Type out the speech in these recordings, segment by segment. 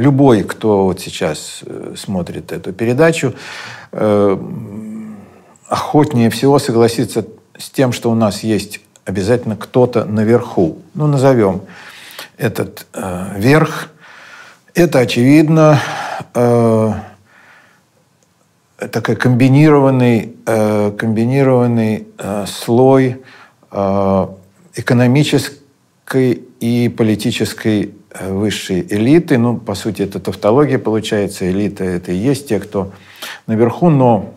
любой, кто вот сейчас э, смотрит эту передачу, э, охотнее всего согласится с тем, что у нас есть обязательно кто-то наверху. Ну, назовем этот э, верх. Это, очевидно, э, такой комбинированный, э, комбинированный э, слой э, экономической и политической Э, высшей элиты. Ну, по сути, это тавтология получается. Элита – это и есть те, кто наверху. Но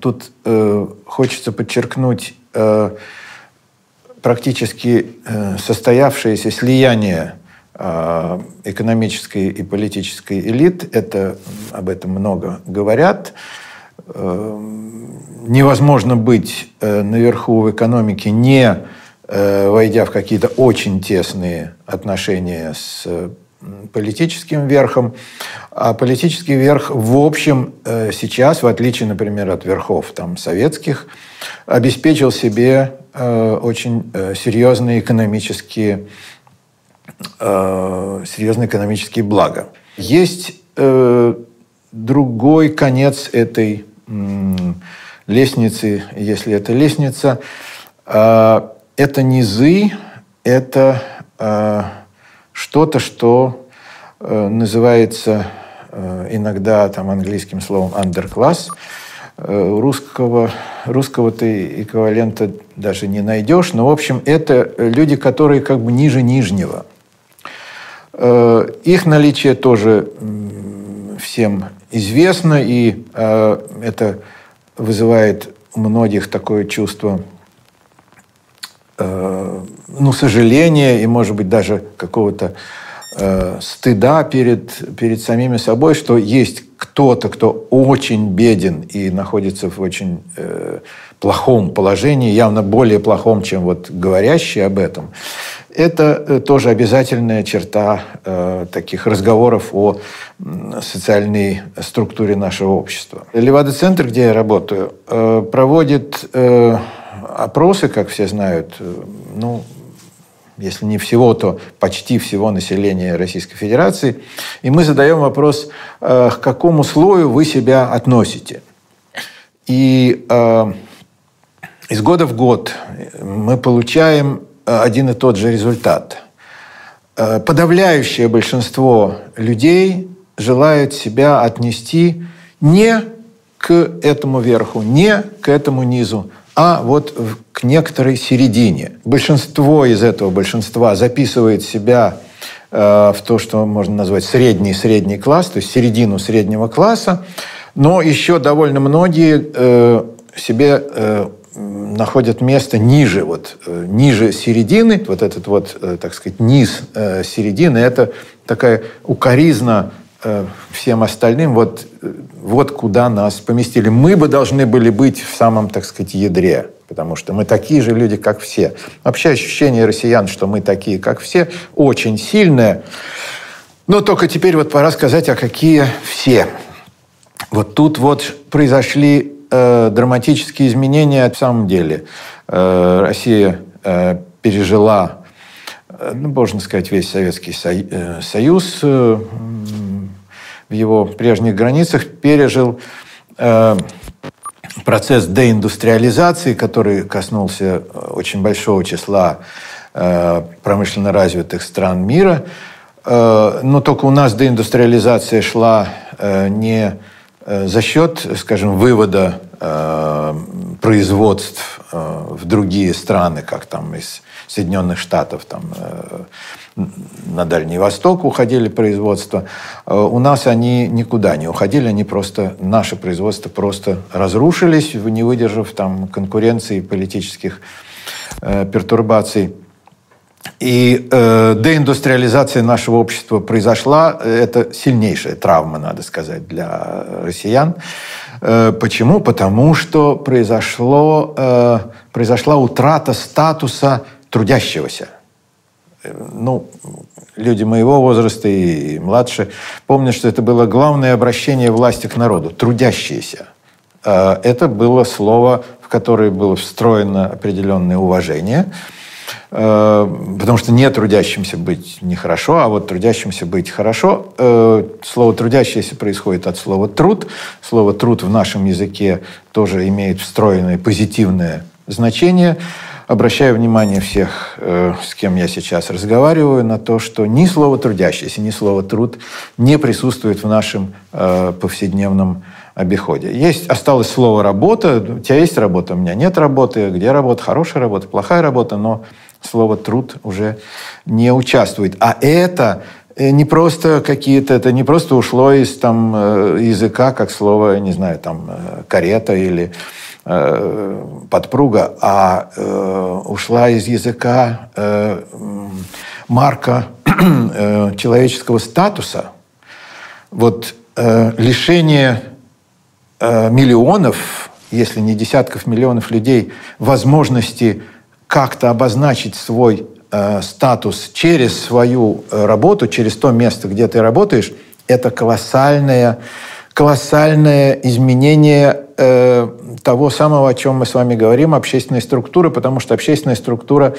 тут э, хочется подчеркнуть э, практически э, состоявшееся слияние э, экономической и политической элит. Это, об этом много говорят. Э, невозможно быть э, наверху в экономике не войдя в какие-то очень тесные отношения с политическим верхом. А политический верх, в общем, э, сейчас, в отличие, например, от верхов там, советских, обеспечил себе э, очень серьезные экономические, серьезные экономические блага. Есть другой конец этой лестницы, если это лестница, это низы, это э, что-то, что э, называется э, иногда там английским словом underclass. Э, русского, русского-то эквивалента даже не найдешь, но, в общем, это люди, которые как бы ниже нижнего. Их наличие тоже всем известно, и это вызывает у многих такое чувство ну, сожаления и, может быть, даже какого-то э, стыда перед, перед самими собой, что есть кто-то, кто очень беден и находится в очень э, плохом положении, явно более плохом, чем вот говорящие об этом. Это э, тоже обязательная черта э, таких разговоров о социальной структуре нашего общества. Левада-центр, где я работаю, э, проводит э, опросы, как все знают, э, ну, если не всего, то почти всего населения Российской Федерации. И мы задаем вопрос, э, к какому слою вы себя относите. И э, из года в год мы получаем один и тот же результат. Подавляющее большинство людей желают себя отнести не к этому верху, не к этому низу, а вот к некоторой середине. Большинство из этого большинства записывает себя э, в то, что можно назвать средний-средний класс, то есть середину среднего класса, но еще довольно многие э, себе э, находят место ниже, вот, ниже середины. Вот этот вот, так сказать, низ середины – это такая укоризна всем остальным, вот, э, вот куда нас поместили. Мы бы должны были быть в самом, так сказать, ядре, потому что мы такие же люди, как все. Вообще ощущение россиян, что мы такие, как все, очень сильное. Но только теперь вот пора сказать, а какие все. Вот тут вот произошли э, драматические изменения в самом деле. Э, Россия э, пережила, э, ну, можно сказать, весь Советский Союз, э, в его прежних границах, пережил э, процесс деиндустриализации, который коснулся э, очень большого числа э, промышленно развитых стран мира. Э, но только у нас деиндустриализация шла э, не за счет, скажем, вывода э, производств э, в другие страны, как там из Соединенных Штатов, там, э, на Дальний Восток уходили производства. Э, у нас они никуда не уходили, они просто, наши производства просто разрушились, не выдержав там конкуренции политических э, пертурбаций. И э, деиндустриализация нашего общества произошла. Это сильнейшая травма, надо сказать, для россиян. Почему? Потому что произошло, произошла утрата статуса трудящегося. Ну, люди моего возраста и младше помнят, что это было главное обращение власти к народу – трудящиеся. Это было слово, в которое было встроено определенное уважение – Э, потому что не трудящимся быть нехорошо, а вот трудящимся быть хорошо. Э, слово «трудящийся» происходит от слова «труд». Слово «труд» в нашем языке тоже имеет встроенное позитивное значение. Обращаю внимание всех, э, с кем я сейчас разговариваю, на то, что ни слово «трудящийся», ни слово «труд» не присутствует в нашем повседневном обиходе. Есть, осталось слово «работа». У тебя есть работа, у меня нет работы. Где работа? Хорошая работа, плохая работа, но слово «труд» уже не участвует. А это э, не просто какие-то, это не просто ушло из там, э, языка, как слово, не знаю, там, э, карета или э, подпруга, а э, ушла из языка э, марка человеческого статуса. Вот лишение миллионов, если не десятков миллионов людей, возможности как-то обозначить свой э, статус через свою э, работу, через то место, где ты работаешь, это колоссальное, колоссальное изменение э, того самого, о чем мы с вами говорим, общественной структуры, потому что общественная структура,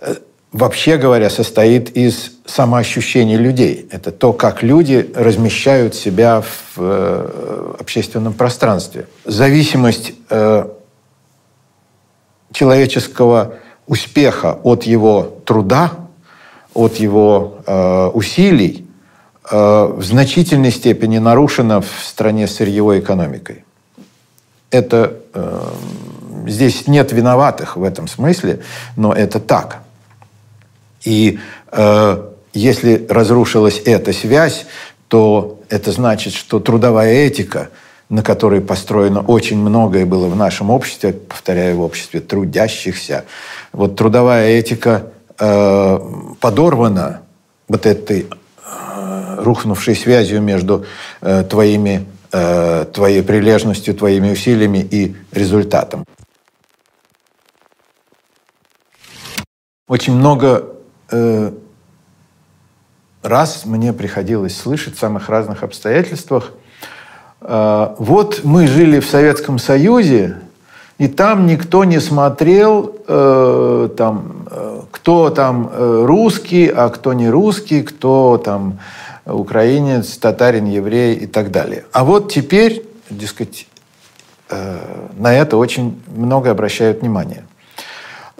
э, вообще говоря, состоит из самоощущения людей. Это то, как люди размещают себя в э, общественном пространстве. Зависимость э, человеческого успеха от его труда, от его э, усилий в значительной степени нарушена в стране сырьевой экономикой. Это здесь нет виноватых в этом смысле, но это так. И э, если разрушилась эта связь, то это значит, что трудовая этика – на которой построено очень многое было в нашем обществе, повторяю, в обществе трудящихся. Вот трудовая этика э, подорвана вот этой э, рухнувшей связью между э, твоими, э, твоей прилежностью, твоими усилиями и результатом. Очень много э, раз мне приходилось слышать в самых разных обстоятельствах – а, вот мы жили в Советском Союзе, и там никто не смотрел, э, там, э, кто там э, русский, а кто не русский, кто там украинец, татарин, еврей и так далее. А вот теперь, дескать, на это очень много обращают внимание.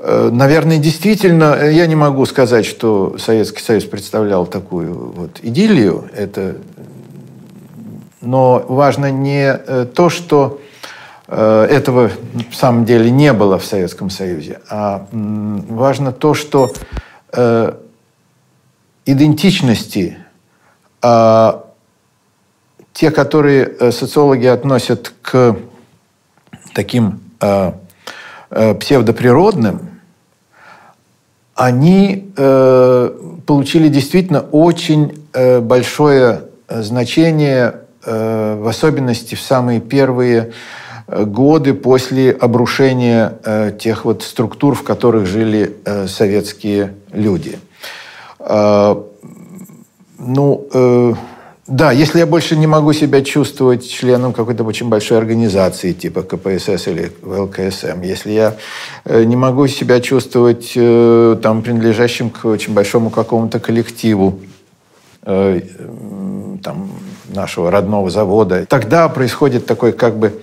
Наверное, действительно, я не могу сказать, что Советский Союз представлял такую вот идиллию. Это но важно не э, то, что э, этого в самом деле не было в Советском Союзе, а важно то, что э, идентичности, а, те, которые социологи относят к таким псевдоприродным, они получили действительно очень большое значение Э, в особенности в самые первые э, годы после обрушения э, тех вот структур, в которых жили советские люди. Ну, да, если я больше не могу себя чувствовать членом какой-то очень большой организации, типа КПСС или ЛКСМ, если я не могу себя чувствовать там, принадлежащим к очень большому какому-то коллективу, там, нашего родного завода. Тогда происходит такой как бы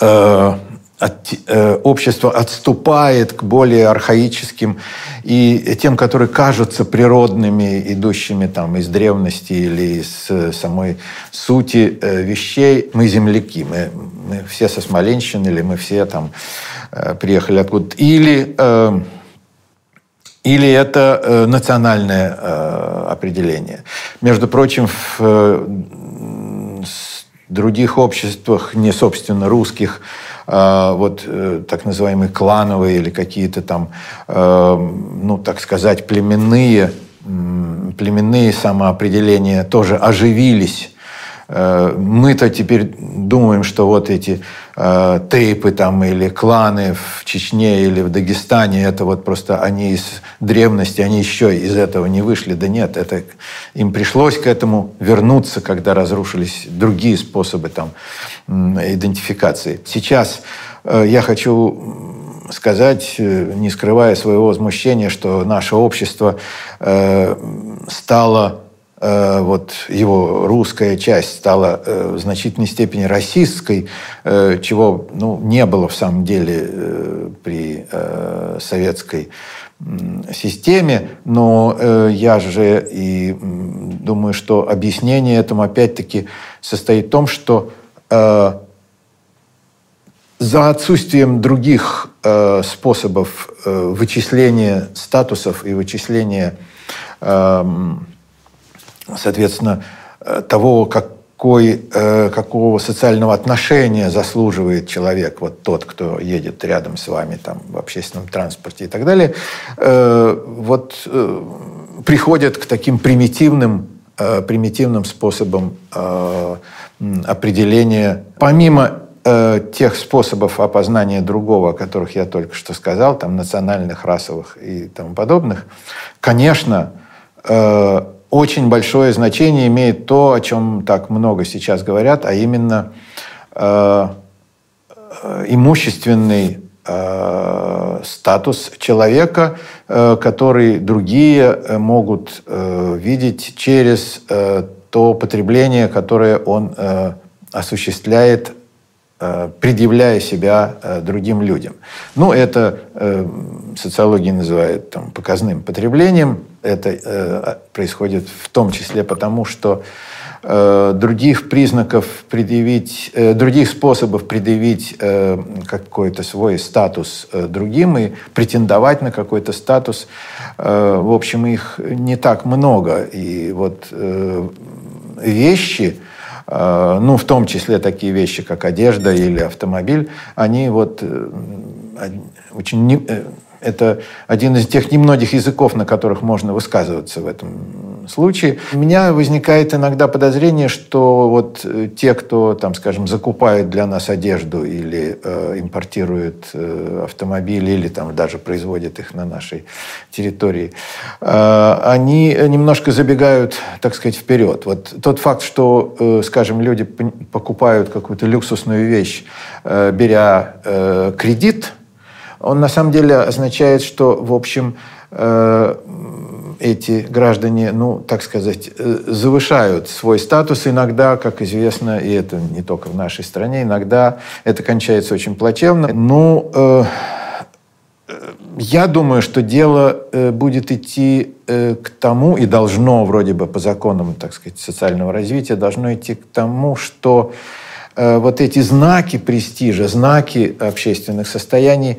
э, от, э, общество отступает к более архаическим и тем, которые кажутся природными, идущими там из древности или из э, самой сути э, вещей. Мы земляки, мы, мы все со Смоленщины, или мы все там э, приехали откуда-то. Или э, или это э, национальное э, определение. Между прочим, в э, других обществах, не собственно русских, э, вот э, так называемые клановые или какие-то там, э, ну так сказать, племенные, племенные самоопределения тоже оживились. Э, мы-то теперь думаем, что вот эти э, тейпы там или кланы в Чечне или в Дагестане, это вот просто они из древности, они еще из этого не вышли. Да нет, это им пришлось к этому вернуться, когда разрушились другие способы там идентификации. Сейчас э, я хочу сказать, э, не скрывая своего возмущения, что наше общество э, стало вот его русская часть стала э, в значительной степени российской, э, чего ну, не было в самом деле при советской системе, но я же и думаю, что объяснение этому опять-таки состоит в том, что за отсутствием других способов вычисления статусов и вычисления эм, соответственно, э, того, какой, э, какого социального отношения заслуживает человек, вот тот, кто едет рядом с вами там, в общественном транспорте и так далее, э, вот приходят к таким примитивным, примитивным способам определения. Помимо тех способов опознания другого, о которых я только что сказал, там национальных, расовых и тому подобных, конечно, очень большое значение имеет то, о чем так много сейчас говорят, а именно э, э, имущественный э, статус человека, э, который другие э, могут э, видеть через э, то потребление, которое он э, осуществляет Э, предъявляя себя другим людям. Ну, это социология называет там, показным потреблением. Это происходит в том числе потому, что других признаков предъявить, других способов предъявить какой-то свой статус другим и претендовать на какой-то статус, в общем, их не так много. И вот вещи, Э, ну, в том числе такие вещи, как одежда или автомобиль, они вот э, очень... Это один из тех немногих языков, на которых можно высказываться в этом случае. У меня возникает иногда подозрение, что вот э, те, кто, там, скажем, закупает для нас одежду или э, импортирует э, автомобили или там даже производит их на нашей территории, э, они немножко забегают, так сказать, вперед. Вот тот факт, что, э, скажем, люди покупают какую-то люксусную вещь, э, беря э, кредит, он на самом деле означает, что, в общем, э, эти граждане, ну, так сказать, э, завышают свой статус. Иногда, как известно, и это не только в нашей стране, иногда это кончается очень плачевно. Ну, э, я думаю, что дело будет идти к тому, и должно вроде бы по законам, так сказать, социального развития, должно идти к тому, что вот эти знаки престижа, знаки общественных состояний,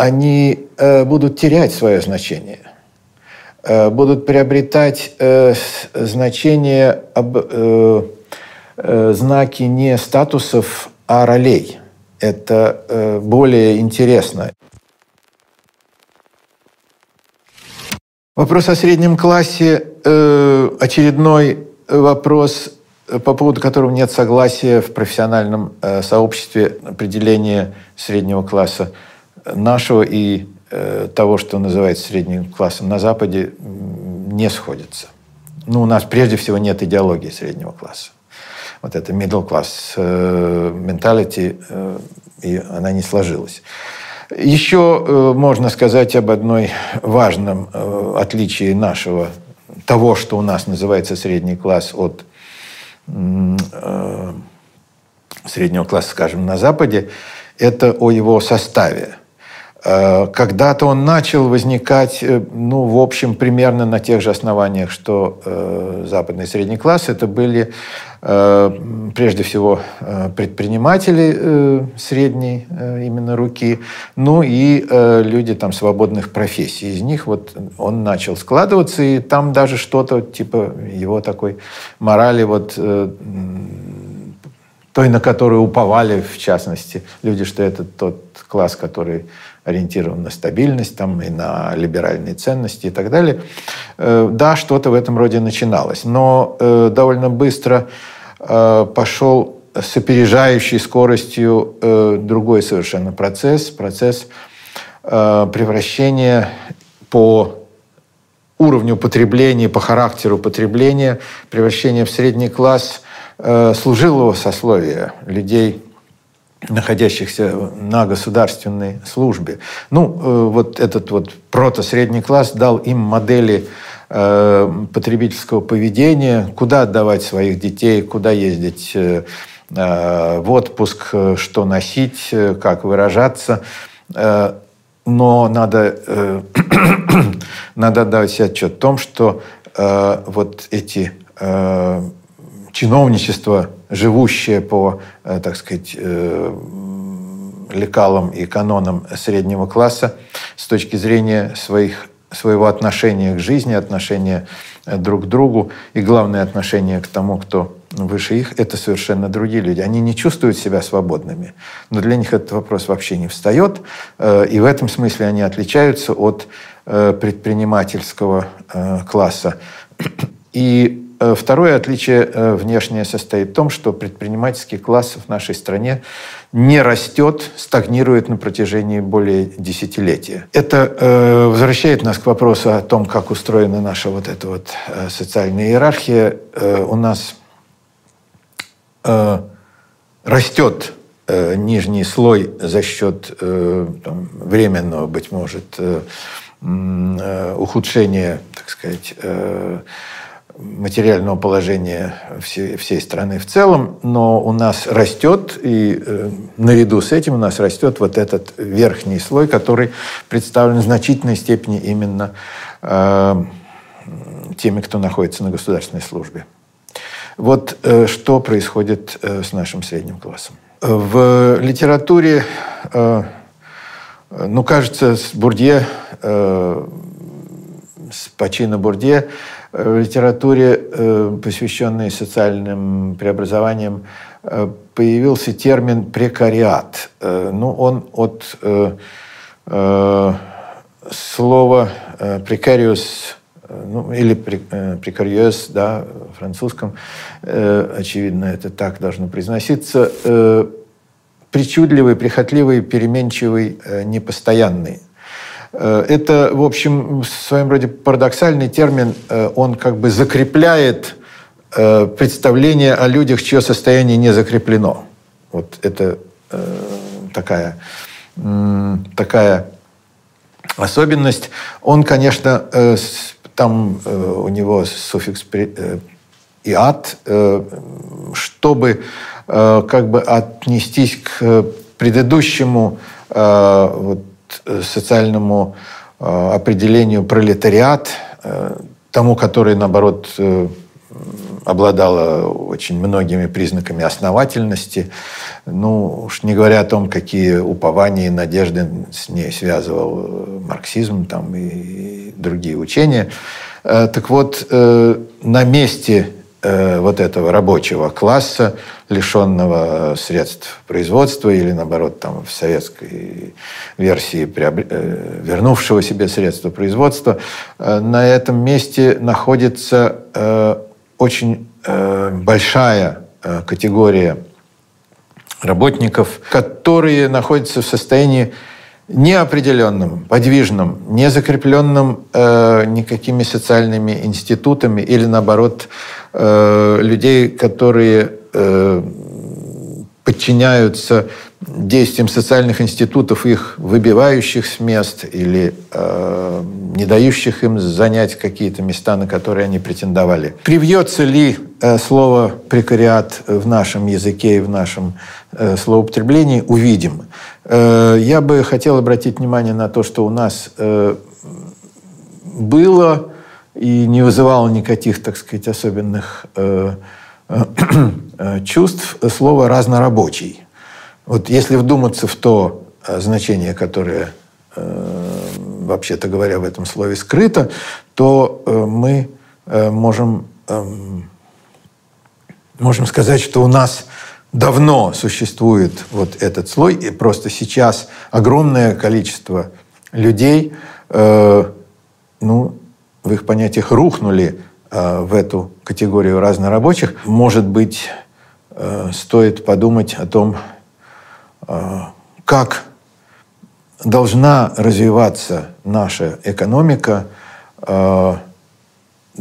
они э, будут терять свое значение. Э, будут приобретать э, значение знаки не статусов, а ролей. Это более интересно. Вопрос о среднем классе очередной вопрос, по поводу которого нет согласия в профессиональном сообществе определения среднего класса нашего и Э, того, что называется средним классом на Западе, не сходится. Ну, у нас прежде всего нет идеологии среднего класса. Вот это middle class э, mentality, э, и она не сложилась. Еще можно сказать об одной важном отличии нашего, того, что у нас называется средний класс, от среднего класса, скажем, на Западе, это о его составе. Э, когда-то он начал возникать, э, ну, в общем, примерно на тех же основаниях, что э, западный средний класс. Это были э, прежде всего э, предприниматели э, средней э, именно руки, ну и э, люди там свободных профессий. Из них вот он начал складываться, и там даже что-то типа его такой морали вот э, той, на которую уповали, в частности, люди, что это тот класс, который ориентирован на стабильность там, и на либеральные ценности и так далее. Э, да, что-то в этом роде начиналось. Но э, довольно быстро пошел с опережающей скоростью другой совершенно процесс, процесс превращения по уровню потребления, по характеру потребления, превращения в средний класс служилого сословия людей, находящихся на государственной службе. Ну, э, вот этот вот прото-средний класс дал им модели э, потребительского поведения, куда отдавать своих детей, куда ездить э, в отпуск, что носить, как выражаться. Но надо, надо отдавать себе отчет в том, что вот эти чиновничество, живущее по, э, так сказать, э, лекалам и канонам среднего класса с точки зрения своих, своего отношения к жизни, отношения э, друг к другу и, главное, отношение к тому, кто выше их, это совершенно другие люди. Они не чувствуют себя свободными, но для них этот вопрос вообще не встает, и в этом смысле они отличаются от предпринимательского класса. И второе отличие э, внешнее состоит в том, что предпринимательский класс в нашей стране не растет, стагнирует на протяжении более десятилетия. Это э, возвращает нас к вопросу о том, как устроена наша вот эта вот э, социальная иерархия. Э, у нас э, растет э, нижний слой за счет э, там, временного, быть может, э, э, ухудшения, так сказать, э, материального положения всей, страны в целом, но у нас растет, и э, наряду с этим у нас растет вот этот верхний слой, который представлен в значительной степени именно э, теми, кто находится на государственной службе. Вот э, что происходит с нашим средним классом. В литературе, ну, кажется, с Бурдье, с Пачино Бурдье, в литературе, э, посвященной социальным преобразованиям, э, появился термин «прекариат». Э, ну, он от слова «прекариус» ну, или «прекариус», да, в французском, очевидно, это так должно произноситься, причудливый, прихотливый, переменчивый, непостоянный. Э, это, в общем, в своем роде парадоксальный термин. Э, он как бы закрепляет э, представление о людях, чье состояние не закреплено. Вот это такая, такая особенность. Он, конечно, там у него суффикс «иат», чтобы как бы отнестись к предыдущему вот, социальному э, определению пролетариат, э, тому, который, наоборот, обладала очень многими признаками основательности. Ну, уж не говоря о том, какие упования и надежды с ней связывал марксизм там, и другие учения. Так вот, на месте Э, вот этого рабочего класса, лишенного средств производства или, наоборот, там, в советской версии приобр... Э, вернувшего себе средства производства, э, на этом месте находится очень большая категория работников, которые находятся в состоянии неопределенным, подвижным, не закрепленным э, никакими социальными институтами или, наоборот, э, людей, которые э, подчиняются действиям социальных институтов, их выбивающих с мест или э, не дающих им занять какие-то места, на которые они претендовали. Привьется ли э, слово «прекариат» в нашем языке и в нашем э, словоупотреблении, увидим. Э, я бы хотел обратить внимание на то, что у нас э, было и не вызывало никаких, так сказать, особенных э, чувств слово «разнорабочий». Вот если вдуматься в то значение, которое, вообще-то говоря, в этом слове скрыто, то мы можем, эм, можем сказать, что у нас давно существует вот этот слой, и просто сейчас огромное количество людей, э, ну, в их понятиях рухнули э, в эту категорию разнорабочих. Может быть, э, стоит подумать о том, э, как должна развиваться наша экономика, э,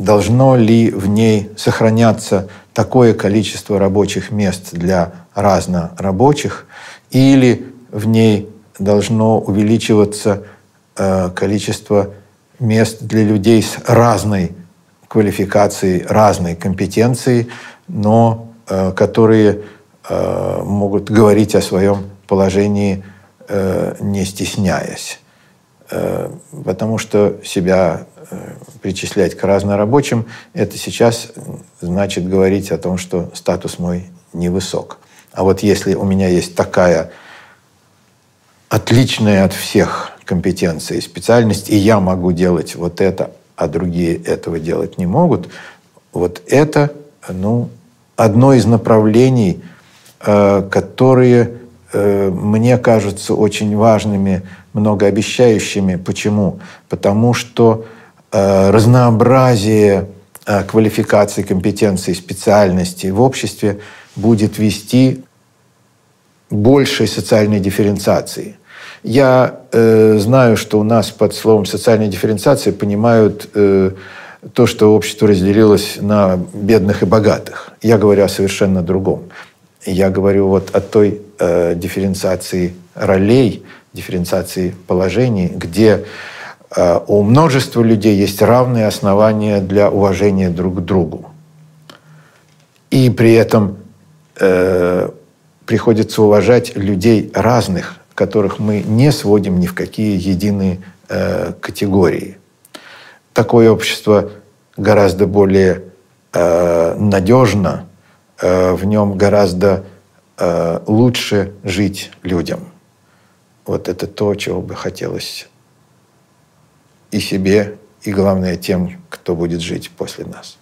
должно ли в ней сохраняться такое количество рабочих мест для разнорабочих, или в ней должно увеличиваться э, количество мест для людей с разной квалификацией, разной компетенцией, но э, которые могут говорить о своем положении Э, не стесняясь. Э, потому что себя э, причислять к разнорабочим, это сейчас значит говорить о том, что статус мой невысок. А вот если у меня есть такая отличная от всех компетенция и специальность, и я могу делать вот это, а другие этого делать не могут, вот это ну, одно из направлений, которые Э, мне кажутся очень важными, многообещающими. Почему? Потому что э, разнообразие э, квалификаций, компетенций, специальностей в обществе будет вести большей социальной дифференциации. Я э, знаю, что у нас под словом социальная дифференциация понимают э, то, что общество разделилось на бедных и богатых. Я говорю о совершенно другом. Я говорю вот о той э, дифференциации ролей, дифференциации положений, где э, у множества людей есть равные основания для уважения друг к другу. И при этом э, приходится уважать людей разных, которых мы не сводим ни в какие единые э, категории. Такое общество гораздо более э, надежно, э, в нем гораздо Э, лучше жить людям. Вот это то, чего бы хотелось и себе, и, главное, тем, кто будет жить после нас.